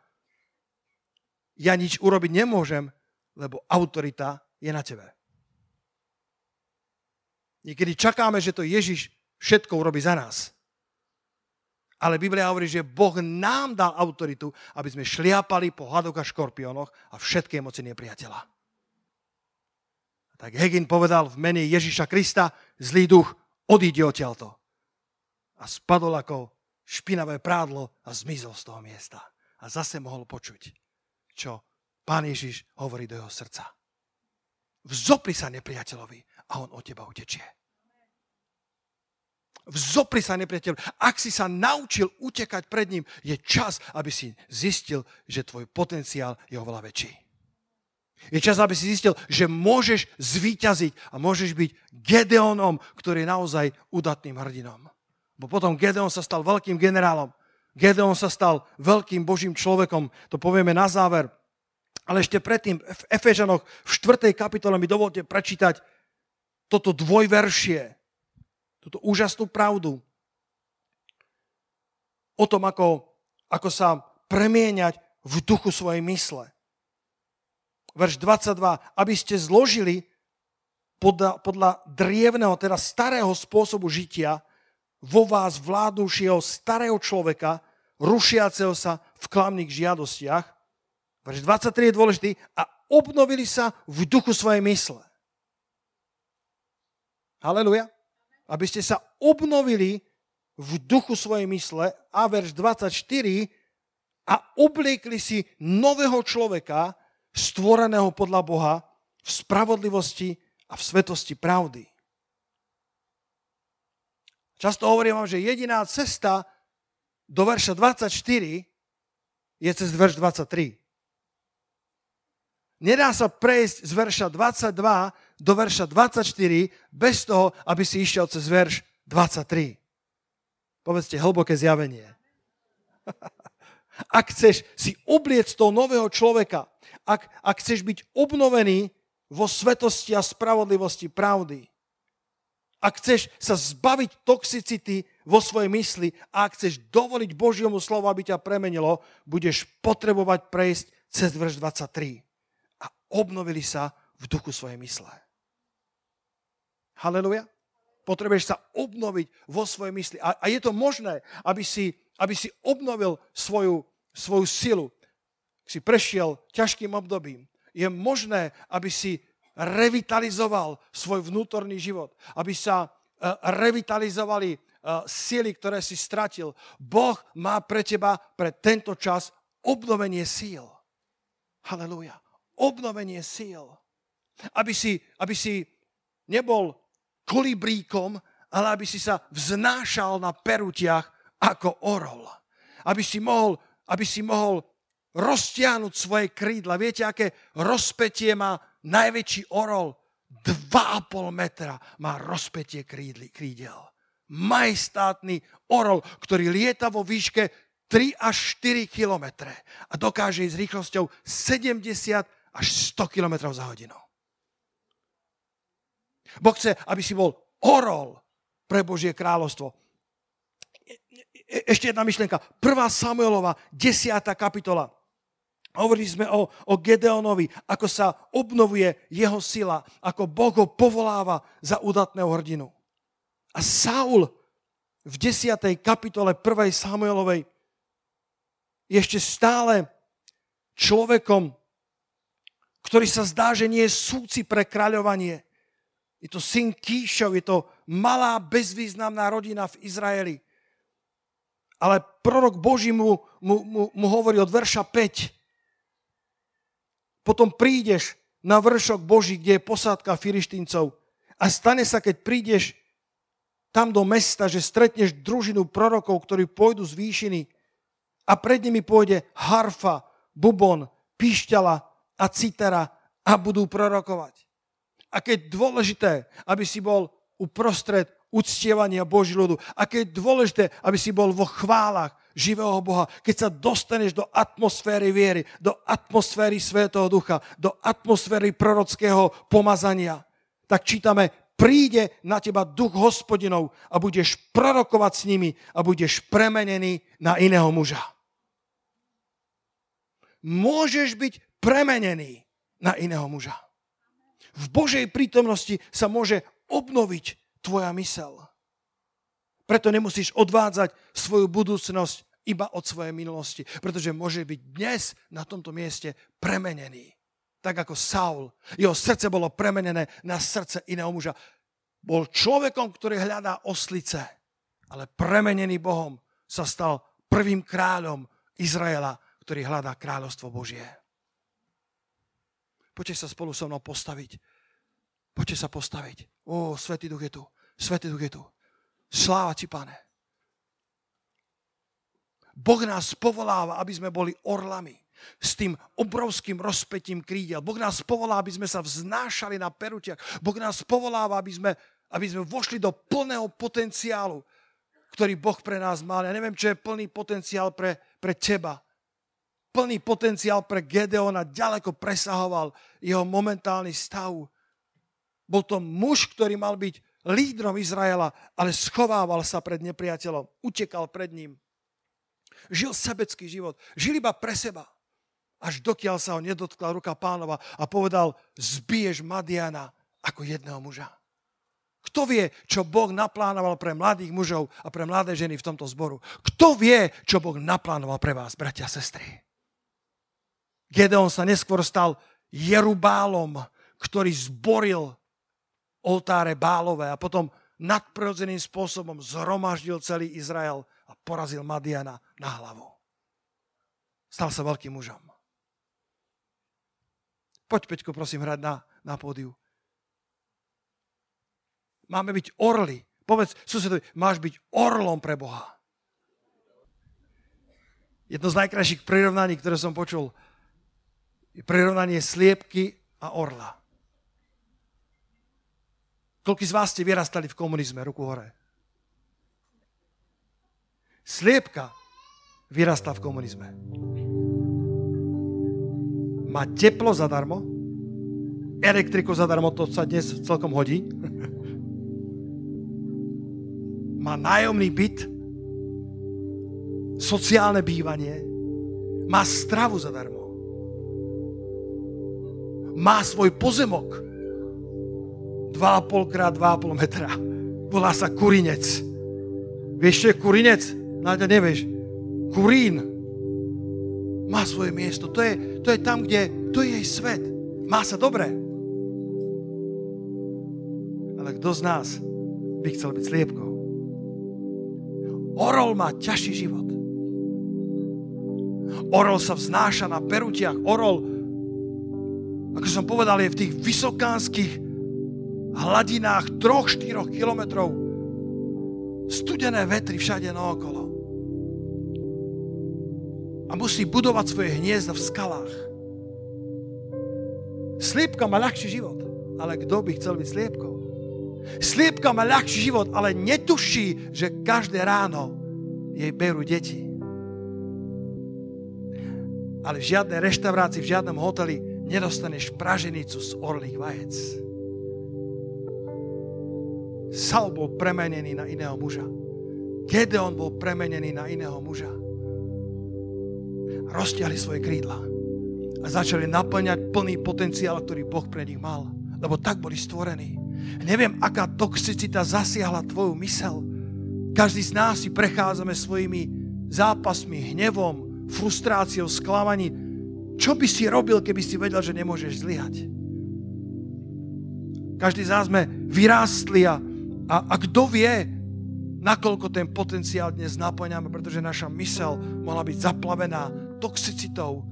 ja nič urobiť nemôžem, lebo autorita je na tebe. Niekedy čakáme, že to Ježiš všetko urobí za nás. Ale Biblia hovorí, že Boh nám dal autoritu, aby sme šliapali po hadoch a škorpiónoch a všetké moci nepriateľa. Tak Hegin povedal v mene Ježiša Krista, zlý duch, odíde odtiaľto. A spadol ako špinavé prádlo a zmizol z toho miesta. A zase mohol počuť, čo pán Ježiš hovorí do jeho srdca. Vzopri sa nepriateľovi a on od teba utečie. Vzopri sa nepriateľ. Ak si sa naučil utekať pred ním, je čas, aby si zistil, že tvoj potenciál je oveľa väčší. Je čas, aby si zistil, že môžeš zvíťaziť a môžeš byť Gedeonom, ktorý je naozaj udatným hrdinom. Bo potom Gedeon sa stal veľkým generálom. Gedeon sa stal veľkým božím človekom. To povieme na záver. Ale ešte predtým v Efežanoch v 4. kapitole mi dovolte prečítať toto dvojveršie, túto úžasnú pravdu o tom, ako, ako sa premieňať v duchu svojej mysle. Verš 22. Aby ste zložili podľa, podľa drievného, teda starého spôsobu žitia, vo vás vládnúšieho starého človeka, rušiaceho sa v klamných žiadostiach. Verš 23 je dôležitý. A obnovili sa v duchu svojej mysle. Haleluja aby ste sa obnovili v duchu svojej mysle, a verš 24, a obliekli si nového človeka, stvoreného podľa Boha, v spravodlivosti a v svetosti pravdy. Často hovorím vám, že jediná cesta do verša 24 je cez verš 23. Nedá sa prejsť z verša 22 do verša 24 bez toho, aby si išiel cez verš 23. Povedzte, hlboké zjavenie. Ak chceš si obliec toho nového človeka, ak, ak chceš byť obnovený vo svetosti a spravodlivosti pravdy, ak chceš sa zbaviť toxicity vo svojej mysli a ak chceš dovoliť Božiemu slovu, aby ťa premenilo, budeš potrebovať prejsť cez verš 23. Obnovili sa v duchu svojej mysle. Haleluja. Potrebuješ sa obnoviť vo svojej mysli. A, a je to možné, aby si, aby si obnovil svoju, svoju silu. Si prešiel ťažkým obdobím. Je možné, aby si revitalizoval svoj vnútorný život. Aby sa uh, revitalizovali uh, sily, ktoré si stratil. Boh má pre teba, pre tento čas, obnovenie síl. Halelúja. Obnovenie síl. Aby si, aby si nebol kolibríkom, ale aby si sa vznášal na perutiach ako orol. Aby si mohol, aby si mohol roztiahnuť svoje krídla. Viete, aké rozpetie má najväčší orol? 2,5 metra má rozpetie krídli, krídel. Majestátny orol, ktorý lieta vo výške 3 až 4 kilometre a dokáže ísť rýchlosťou 70 až 100 km za hodinu. Boh chce, aby si bol orol pre Božie kráľovstvo. Ešte jedna myšlienka. 1. Samuelova, 10. kapitola. Hovorili sme o, o Gedeonovi, ako sa obnovuje jeho sila, ako Boh ho povoláva za udatného hrdinu. A Saul v 10. kapitole 1. Samuelovej ešte stále človekom, ktorý sa zdá, že nie je súci pre kráľovanie. Je to syn Kíšov, je to malá, bezvýznamná rodina v Izraeli. Ale prorok Boží mu, mu, mu, mu hovorí od verša 5. Potom prídeš na vršok Boží, kde je posádka filištíncov a stane sa, keď prídeš tam do mesta, že stretneš družinu prorokov, ktorí pôjdu z výšiny a pred nimi pôjde harfa, bubon, píšťala a citera a budú prorokovať aké je dôležité, aby si bol uprostred uctievania Boží ľudu. Aké je dôležité, aby si bol vo chválach živého Boha. Keď sa dostaneš do atmosféry viery, do atmosféry Svetého Ducha, do atmosféry prorockého pomazania, tak čítame, príde na teba duch hospodinov a budeš prorokovať s nimi a budeš premenený na iného muža. Môžeš byť premenený na iného muža v Božej prítomnosti sa môže obnoviť tvoja mysel. Preto nemusíš odvádzať svoju budúcnosť iba od svojej minulosti, pretože môže byť dnes na tomto mieste premenený tak ako Saul. Jeho srdce bolo premenené na srdce iného muža. Bol človekom, ktorý hľadá oslice, ale premenený Bohom sa stal prvým kráľom Izraela, ktorý hľadá kráľovstvo Božie. Poďte sa spolu so mnou postaviť. Poďte sa postaviť. Ó, Svetý Duch je tu. Svetý Duch je tu. Sláva ti, pane. Boh nás povoláva, aby sme boli orlami s tým obrovským rozpetím krídel. Boh nás povolá, aby sme sa vznášali na perutiach. Boh nás povoláva, aby sme, aby sme vošli do plného potenciálu, ktorý Boh pre nás mal. Ja neviem, čo je plný potenciál pre, pre teba. Plný potenciál pre Gedeona ďaleko presahoval jeho momentálny stav. Bol to muž, ktorý mal byť lídrom Izraela, ale schovával sa pred nepriateľom, utekal pred ním. Žil sebecký život, žil iba pre seba až dokiaľ sa ho nedotkla ruka pánova a povedal, zbiješ Madiana ako jedného muža. Kto vie, čo Boh naplánoval pre mladých mužov a pre mladé ženy v tomto zboru? Kto vie, čo Boh naplánoval pre vás, bratia a sestry? Gedeon sa neskôr stal Jerubálom, ktorý zboril oltáre bálové a potom nadprirodzeným spôsobom zhromaždil celý Izrael a porazil Madiana na hlavu. Stal sa veľkým mužom. Poď, Peťko, prosím, hrať na, na pódiu. Máme byť orly. Povedz susedovi, máš byť orlom pre Boha. Jedno z najkrajších prirovnaní, ktoré som počul, je prirovnanie sliepky a orla. Koľko z vás ste vyrastali v komunizme? Ruku hore. Sliepka vyrastla v komunizme má teplo zadarmo, elektriku zadarmo, to sa dnes celkom hodí. má nájomný byt, sociálne bývanie, má stravu zadarmo. Má svoj pozemok 2,5 krát 2,5 metra. Volá sa Kurinec. Vieš, čo je Kurinec? Náďa, nevieš. Kurín má svoje miesto. To je, to je tam, kde to je jej svet. Má sa dobre. Ale kto z nás by chcel byť sliepkou? Orol má ťažší život. Orol sa vznáša na perutiach. Orol, ako som povedal, je v tých vysokánskych hladinách 3-4 kilometrov. Studené vetry všade naokolo a musí budovať svoje hniezda v skalách. Sliepka má ľahší život, ale kto by chcel byť sliepkou? Sliepka má ľahší život, ale netuší, že každé ráno jej berú deti. Ale v žiadnej reštaurácii, v žiadnom hoteli nedostaneš praženicu z orlých vajec. Saul bol premenený na iného muža. Gedeon bol premenený na iného muža roztiahli svoje krídla a začali naplňať plný potenciál, ktorý Boh pre nich mal. Lebo tak boli stvorení. Neviem, aká toxicita zasiahla tvoju mysel. Každý z nás si prechádzame svojimi zápasmi, hnevom, frustráciou, sklamaním. Čo by si robil, keby si vedel, že nemôžeš zlyhať? Každý z nás sme vyrástli a, a, a kto vie, nakoľko ten potenciál dnes naplňame, pretože naša mysel mohla byť zaplavená toxicitou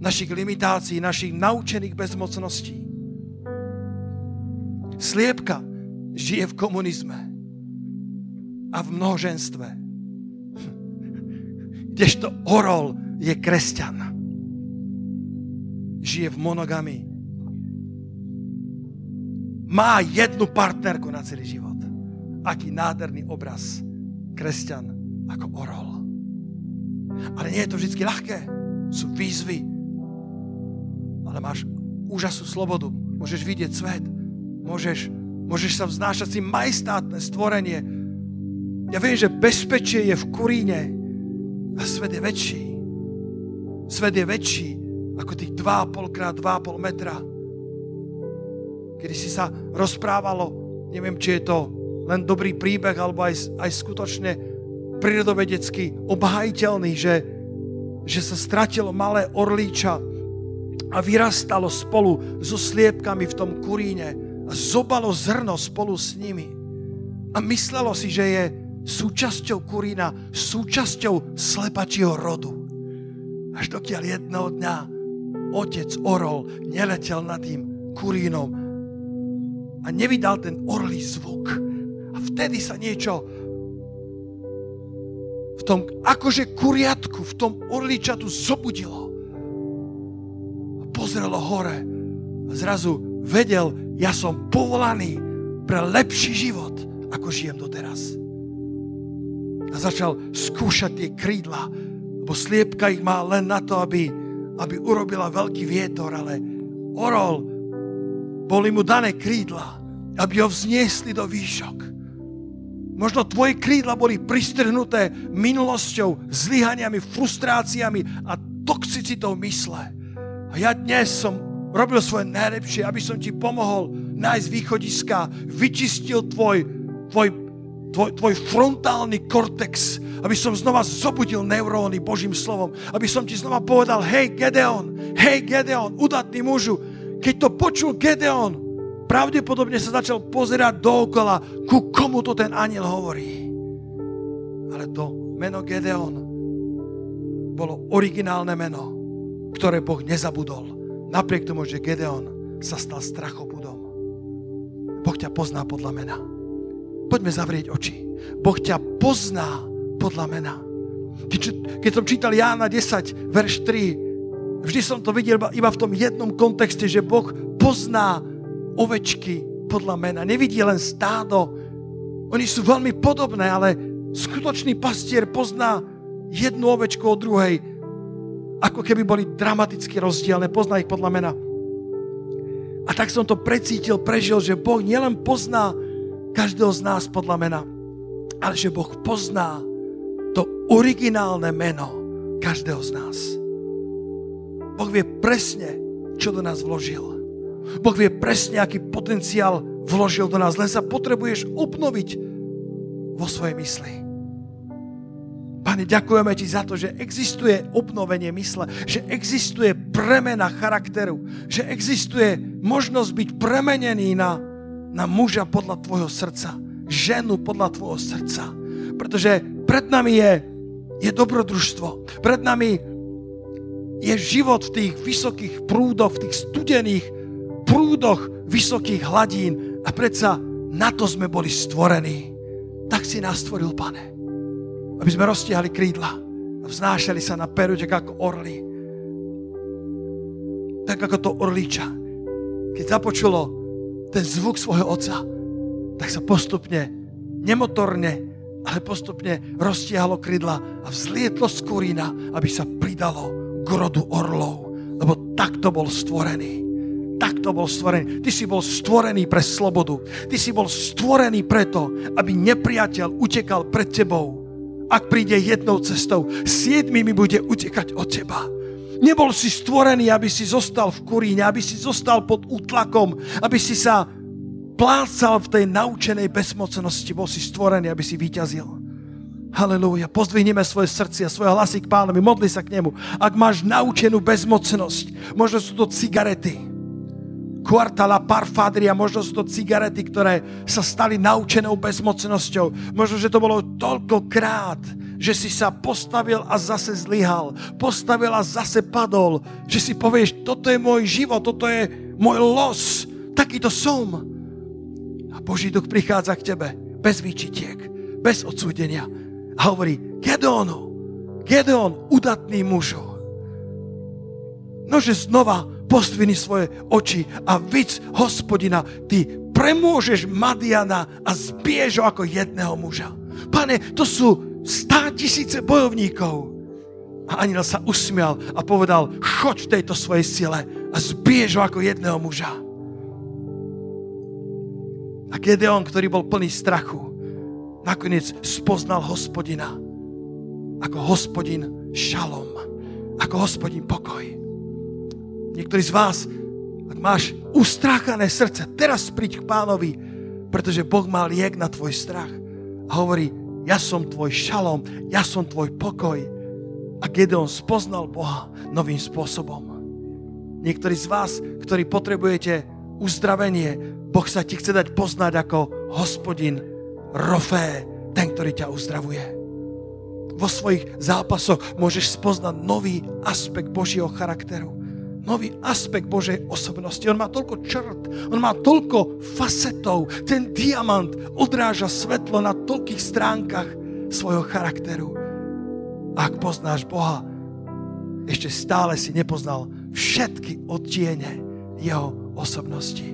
našich limitácií, našich naučených bezmocností. Sliepka žije v komunizme a v množenstve. Kdežto orol je kresťan. Žije v monogami. Má jednu partnerku na celý život. Aký nádherný obraz. Kresťan ako orol. Ale nie je to vždy ľahké. Sú výzvy. Ale máš úžasnú slobodu. Môžeš vidieť svet. Môžeš, môžeš sa vznášať si majestátne stvorenie. Ja viem, že bezpečie je v kuríne a svet je väčší. Svet je väčší ako tých 2,5 krát 2,5 metra. Kedy si sa rozprávalo, neviem, či je to len dobrý príbeh, alebo aj, aj skutočne prírodovedecky obhajiteľný, že, že sa stratilo malé orlíča a vyrastalo spolu so sliepkami v tom kuríne a zobalo zrno spolu s nimi. A myslelo si, že je súčasťou kurína, súčasťou slepačieho rodu. Až dokiaľ jedného dňa otec orol neletel nad tým kurínom a nevydal ten orlý zvuk. A vtedy sa niečo v tom akože kuriatku, v tom orličatu zobudilo. A pozrelo hore a zrazu vedel, ja som povolaný pre lepší život, ako žijem doteraz. A začal skúšať tie krídla, lebo sliepka ich má len na to, aby, aby urobila veľký vietor, ale orol, boli mu dané krídla, aby ho vzniesli do výšok. Možno tvoje krídla boli pristrhnuté minulosťou, zlyhaniami, frustráciami a toxicitou mysle. A ja dnes som robil svoje najlepšie, aby som ti pomohol nájsť východiska, vyčistil tvoj, tvoj, tvoj, tvoj frontálny kortex, aby som znova zobudil neuróny Božím slovom, aby som ti znova povedal, hej Gedeon, hej Gedeon, udatný mužu, keď to počul Gedeon, pravdepodobne sa začal pozerať dookola, ku komu to ten aniel hovorí. Ale to meno Gedeon bolo originálne meno, ktoré Boh nezabudol. Napriek tomu, že Gedeon sa stal strachobudom. Boh ťa pozná podľa mena. Poďme zavrieť oči. Boh ťa pozná podľa mena. Keď, som čítal Jána 10, verš 3, vždy som to videl iba v tom jednom kontexte, že Boh pozná ovečky podľa mena. Nevidí len stádo. Oni sú veľmi podobné, ale skutočný pastier pozná jednu ovečku od druhej, ako keby boli dramaticky rozdielne. Pozná ich podľa mena. A tak som to precítil, prežil, že Boh nielen pozná každého z nás podľa mena, ale že Boh pozná to originálne meno každého z nás. Boh vie presne, čo do nás vložil. Boh vie presne, aký potenciál vložil do nás. Len sa potrebuješ obnoviť vo svojej mysli. Pane, ďakujeme Ti za to, že existuje obnovenie mysle, že existuje premena charakteru, že existuje možnosť byť premenený na, na muža podľa Tvojho srdca, ženu podľa Tvojho srdca. Pretože pred nami je, je dobrodružstvo, pred nami je život v tých vysokých prúdoch, v tých studených prúdoch vysokých hladín a predsa na to sme boli stvorení. Tak si nás stvoril, pane. Aby sme roztiahli krídla a vznášali sa na peruďek ako orly. Tak ako to orliča. Keď započulo ten zvuk svojho oca, tak sa postupne, nemotorne, ale postupne roztiahlo krydla a vzlietlo z kurína, aby sa pridalo k rodu orlov. Lebo takto bol stvorený. Takto bol stvorený. Ty si bol stvorený pre slobodu. Ty si bol stvorený preto, aby nepriateľ utekal pred tebou. Ak príde jednou cestou, siedmimi bude utekať od teba. Nebol si stvorený, aby si zostal v kuríne, aby si zostal pod útlakom, aby si sa plácal v tej naučenej bezmocnosti. Bol si stvorený, aby si vyťazil. Halelúja. Pozdvihneme svoje srdcia, svoje hlasy k pánovi, modli sa k nemu. Ak máš naučenú bezmocnosť, možno sú to cigarety, Quartala Parfadria, možno sú to cigarety, ktoré sa stali naučenou bezmocnosťou. Možno, že to bolo toľkokrát, že si sa postavil a zase zlyhal. Postavil a zase padol. Že si povieš, toto je môj život, toto je môj los. Takýto som. A Boží duch prichádza k tebe bez výčitiek, bez odsúdenia. A hovorí, Gedeonu, Gedeon, udatný mužu. Nože znova postvini svoje oči a víc hospodina, ty premôžeš Madiana a zbiješ ho ako jedného muža. Pane, to sú stá tisíce bojovníkov. A aniel sa usmial a povedal, choď v tejto svojej sile a zbiješ ho ako jedného muža. A Gedeon, ktorý bol plný strachu, nakoniec spoznal hospodina ako hospodin šalom, ako hospodin pokoj. Niektorí z vás, ak máš ustráchané srdce, teraz príď k pánovi, pretože Boh má liek na tvoj strach a hovorí, ja som tvoj šalom, ja som tvoj pokoj. A Gedeon spoznal Boha novým spôsobom. Niektorí z vás, ktorí potrebujete uzdravenie, Boh sa ti chce dať poznať ako hospodin Rofé, ten, ktorý ťa uzdravuje. Vo svojich zápasoch môžeš spoznať nový aspekt Božieho charakteru. Nový aspekt Božej osobnosti. On má toľko črt, on má toľko facetov. Ten diamant odráža svetlo na toľkých stránkach svojho charakteru. Ak poznáš Boha, ešte stále si nepoznal všetky odtiene jeho osobnosti.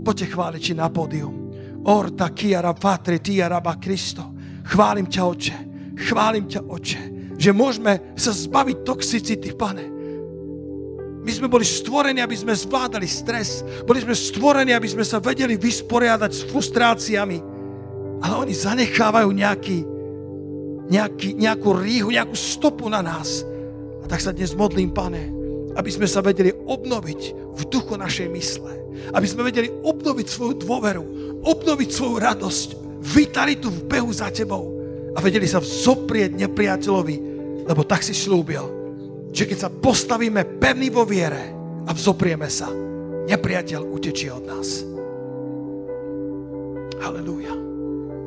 Poďte chváliť na pódium. Orta kiara patre tia raba Kristo. Chválim ťa, Oče. Chválim ťa, Oče. Že môžeme sa zbaviť toxicity, Pane. My sme boli stvorení, aby sme zvládali stres. Boli sme stvorení, aby sme sa vedeli vysporiadať s frustráciami. Ale oni zanechávajú nejaký, nejaký, nejakú ríhu, nejakú stopu na nás. A tak sa dnes modlím, Pane, aby sme sa vedeli obnoviť v duchu našej mysle. Aby sme vedeli obnoviť svoju dôveru, obnoviť svoju radosť, vitalitu v behu za tebou a vedeli sa vzoprieť nepriateľovi, lebo tak si slúbil, že keď sa postavíme pevný vo viere a vzoprieme sa, nepriateľ utečie od nás. Halelúja.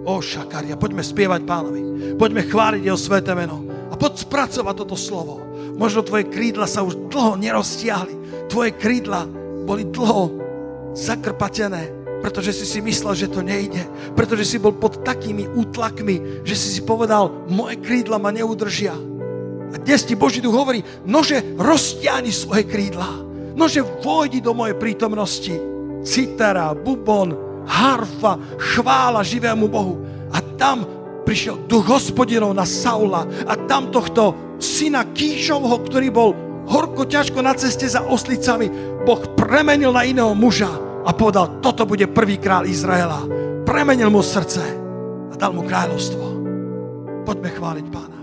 O šakaria, poďme spievať pánovi. Poďme chváliť jeho sveté meno. A poď spracovať toto slovo. Možno tvoje krídla sa už dlho neroztiahli. Tvoje krídla boli dlho zakrpatené pretože si si myslel, že to nejde, pretože si bol pod takými útlakmi, že si si povedal, moje krídla ma neudržia. A dnes ti Boží duch hovorí, nože roztiahni svoje krídla, nože vojdi do mojej prítomnosti. Citara, bubon, harfa, chvála živému Bohu. A tam prišiel duch hospodinov na Saula a tam tohto syna Kíšovho, ktorý bol horko ťažko na ceste za oslicami, Boh premenil na iného muža a povedal, toto bude prvý král Izraela. Premenil mu srdce a dal mu kráľovstvo. Poďme chváliť pána.